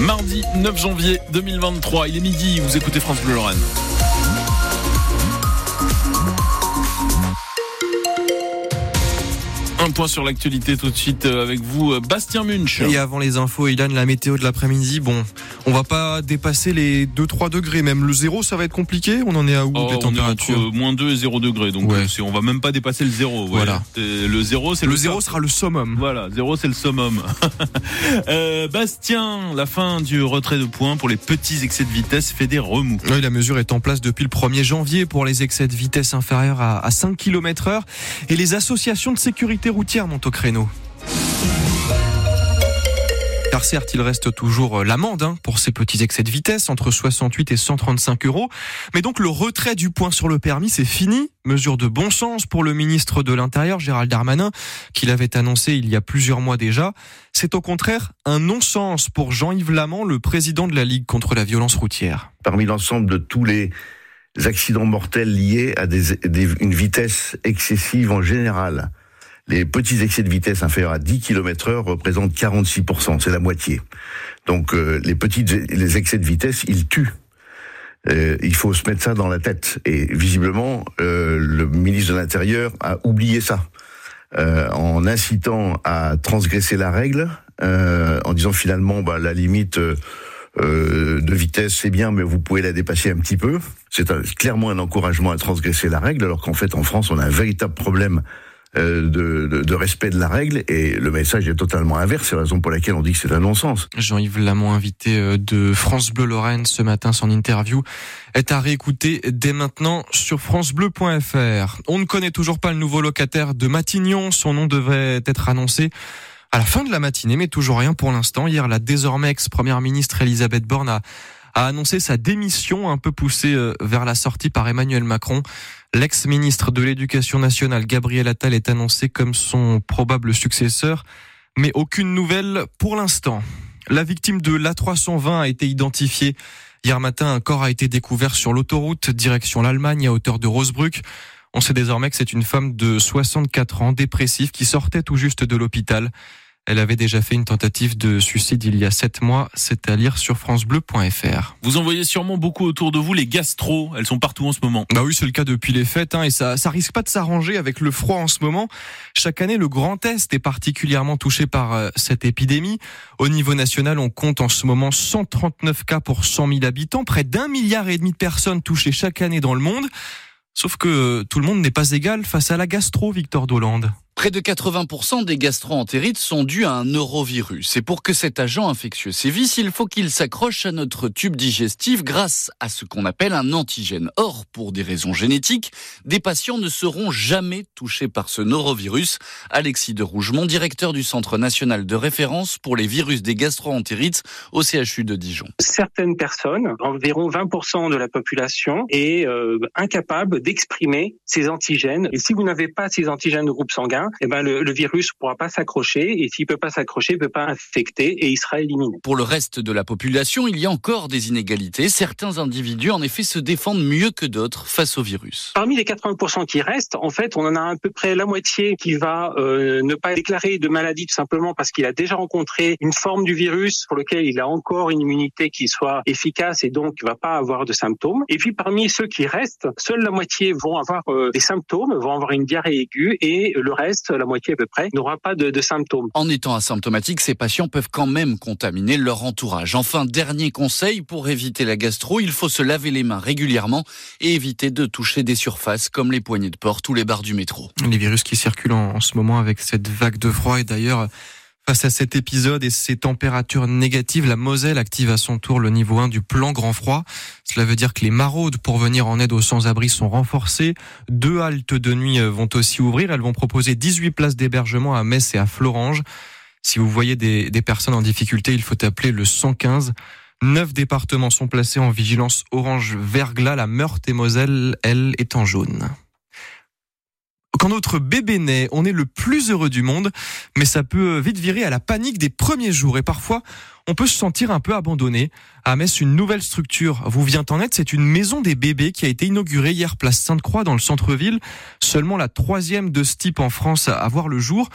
Mardi 9 janvier 2023, il est midi, vous écoutez France Bleu Lorraine. Un point sur l'actualité tout de suite euh, avec vous, euh, Bastien Munch. Et avant les infos, Ilan, la météo de l'après-midi, bon, on va pas dépasser les 2-3 degrés, même le zéro, ça va être compliqué. On en est à où Oh, des on est températures entre moins 2 et 0 degrés, donc Ouais. euh, on va même pas dépasser le zéro. Voilà. Euh, Le zéro, c'est le, Le zéro sera le summum. Voilà, zéro c'est le summum. Euh, Bastien, la fin du retrait de points pour les petits excès de vitesse fait des remous. Oui, la mesure est en place depuis le 1er janvier pour les excès de vitesse inférieurs à, à 5 km heure et les associations de sécurité routière montent au créneau. Car certes, il reste toujours l'amende hein, pour ces petits excès de vitesse, entre 68 et 135 euros. Mais donc le retrait du point sur le permis, c'est fini. Mesure de bon sens pour le ministre de l'Intérieur, Gérald Darmanin, qui l'avait annoncé il y a plusieurs mois déjà. C'est au contraire un non-sens pour Jean-Yves Lamant, le président de la Ligue contre la violence routière. parmi l'ensemble de tous les accidents mortels liés à une vitesse excessive en général. Les petits excès de vitesse inférieurs à 10 km heure représentent 46%, c'est la moitié. Donc euh, les petits les excès de vitesse, ils tuent. Euh, il faut se mettre ça dans la tête. Et visiblement, euh, le ministre de l'Intérieur a oublié ça. Euh, en incitant à transgresser la règle, euh, en disant finalement, bah, la limite euh, euh, de vitesse, c'est bien, mais vous pouvez la dépasser un petit peu. C'est clairement un encouragement à transgresser la règle, alors qu'en fait, en France, on a un véritable problème de, de- de respect de la règle, et le message est totalement inverse. C'est la raison pour laquelle on dit que c'est un non-sens. Jean-Yves Lamont, invité euh, de France Bleu Lorraine ce matin, son interview est à réécouter dès maintenant sur francebleu.fr. On ne connaît toujours pas le nouveau locataire de Matignon. Son nom devait être annoncé à la fin de la matinée, mais toujours rien pour l'instant. Hier, la désormais ex-première ministre Elisabeth Borne a, a annoncé sa démission, un peu poussée euh, vers la sortie par Emmanuel Macron. L'ex-ministre de l'Éducation nationale, Gabriel Attal, est annoncé comme son probable successeur, mais aucune nouvelle pour l'instant. La victime de l'A320 a été identifiée. Hier matin, un corps a été découvert sur l'autoroute direction l'Allemagne à hauteur de Rosebruck. On sait désormais que c'est une femme de 64 ans, dépressive, qui sortait tout juste de l'hôpital. Elle avait déjà fait une tentative de suicide il y a sept mois. C'est à lire sur francebleu.fr. Vous en voyez sûrement beaucoup autour de vous, les gastro, elles sont partout en ce moment. Bah oui, c'est le cas depuis les fêtes, hein, et ça, ça risque pas de s'arranger avec le froid en ce moment. Chaque année, le Grand Est est particulièrement touché par euh, cette épidémie. Au niveau national, on compte en ce moment 139 cas pour 100 000 habitants, près d'un milliard et demi de personnes touchées chaque année dans le monde. Sauf que euh, tout le monde n'est pas égal face à la gastro, Victor Dolande. Près de 80% des gastroentérites sont dus à un neurovirus. Et pour que cet agent infectieux sévisse, il faut qu'il s'accroche à notre tube digestif grâce à ce qu'on appelle un antigène. Or, pour des raisons génétiques, des patients ne seront jamais touchés par ce neurovirus. Alexis de Rougemont, directeur du Centre national de référence pour les virus des gastroentérites au CHU de Dijon. certaines personnes, environ 20% de la population, est euh, incapable d'exprimer ces antigènes. Et si vous n'avez pas ces antigènes de groupe sanguin, eh ben le, le virus ne pourra pas s'accrocher. Et s'il peut pas s'accrocher, il peut pas infecter et il sera éliminé. Pour le reste de la population, il y a encore des inégalités. Certains individus, en effet, se défendent mieux que d'autres face au virus. Parmi les 80% qui restent, en fait, on en a à peu près la moitié qui va euh, ne pas déclarer de maladie tout simplement parce qu'il a déjà rencontré une forme du virus pour lequel il a encore une immunité qui soit efficace et donc va pas avoir de symptômes. Et puis parmi ceux qui restent, seule la moitié vont avoir euh, des symptômes, vont avoir une diarrhée aiguë et le reste, la moitié à peu près, n'aura pas de, de symptômes. En étant asymptomatiques, ces patients peuvent quand même contaminer leur entourage. Enfin, dernier conseil, pour éviter la gastro, il faut se laver les mains régulièrement et éviter de toucher des surfaces comme les poignées de porte ou les barres du métro. Les virus qui circulent en, en ce moment avec cette vague de froid et d'ailleurs Face à cet épisode et ces températures négatives, la Moselle active à son tour le niveau 1 du plan grand froid. Cela veut dire que les maraudes pour venir en aide aux sans-abri sont renforcées. Deux haltes de nuit euh, vont aussi ouvrir. Elles vont proposer 18 places d'hébergement à Metz et à Florange. Si vous voyez des, des personnes en difficulté, il faut appeler le 115. Neuf départements sont placés en vigilance orange verglas. La Meurthe et Moselle, elle, est en jaune. Quand notre bébé naît, on est le plus heureux du monde, mais ça peut vite virer à la panique des premiers jours et parfois on peut se sentir un peu abandonné. À Metz, une nouvelle structure vous vient en aide. C'est une maison des bébés qui a été inaugurée hier place Sainte-Croix dans le centre-ville. Seulement la troisième de ce type en France à voir le jour.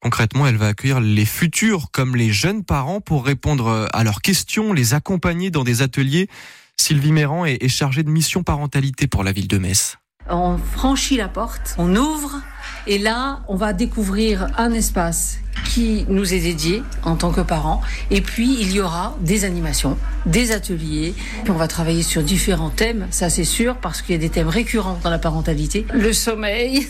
Concrètement, elle va accueillir les futurs comme les jeunes parents pour répondre à leurs questions, les accompagner dans des ateliers. Sylvie Méran est chargée de mission parentalité pour la ville de Metz. On franchit la porte, on ouvre et là, on va découvrir un espace qui nous est dédié en tant que parents. Et puis, il y aura des animations, des ateliers. On va travailler sur différents thèmes, ça c'est sûr, parce qu'il y a des thèmes récurrents dans la parentalité. Le sommeil,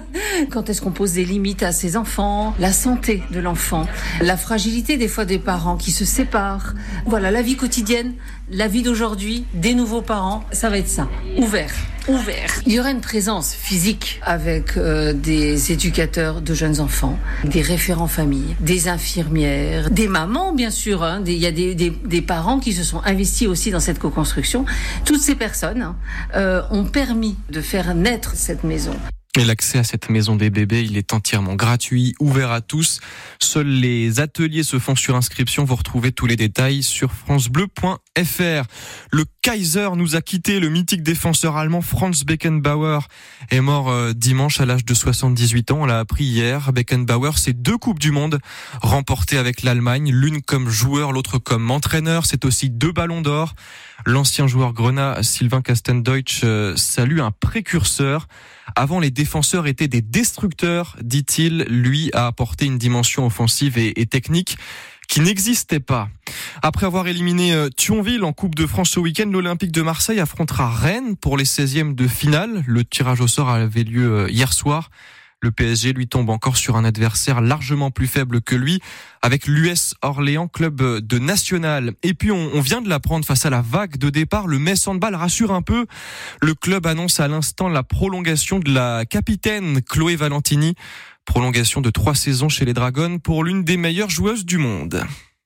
quand est-ce qu'on pose des limites à ses enfants, la santé de l'enfant, la fragilité des fois des parents qui se séparent. Voilà, la vie quotidienne, la vie d'aujourd'hui, des nouveaux parents, ça va être ça, ouvert ouvert. Il y aura une présence physique avec euh, des éducateurs de jeunes enfants, des référents famille, des infirmières, des mamans bien sûr. Hein. il y a des, parents qui se sont investis aussi dans cette co-construction. Toutes ces personnes hein, euh, ont permis de faire naître cette maison. Et l'accès à cette maison des bébés, il est entièrement gratuit, ouvert à tous. Seuls les ateliers se font sur inscription. Vous retrouvez tous les détails sur francebleu.fr. Le Kaiser nous a quitté. Le mythique défenseur allemand Franz Beckenbauer est mort euh, dimanche à l'âge de 78 ans. On l'a appris hier. Beckenbauer, c'est deux coupes du monde remportées avec l'Allemagne, l'une comme joueur, l'autre comme entraîneur. C'est aussi deux ballons d'or. L'ancien joueur grenat Sylvain Castendeutsch euh, salue un précurseur. Avant, les défenseurs étaient des destructeurs, dit-il. Lui a apporté une dimension offensive et, technique qui n'existait pas. Après avoir éliminé euh, Thionville en Coupe de France ce week-end, l'Olympique de Marseille affrontera Rennes pour les 16e de finale. Le tirage au sort avait lieu euh, hier soir. Le PSG lui tombe encore sur un adversaire largement plus faible que lui, avec l'US Orléans, club de national. Et puis on, vient de l'apprendre face à la vague de départ, le Metz Handball rassure un peu. Le club annonce à l'instant la prolongation de la capitaine Chloé Valentini. Prolongation de trois saisons chez les Dragons pour l'une des meilleures joueuses du monde.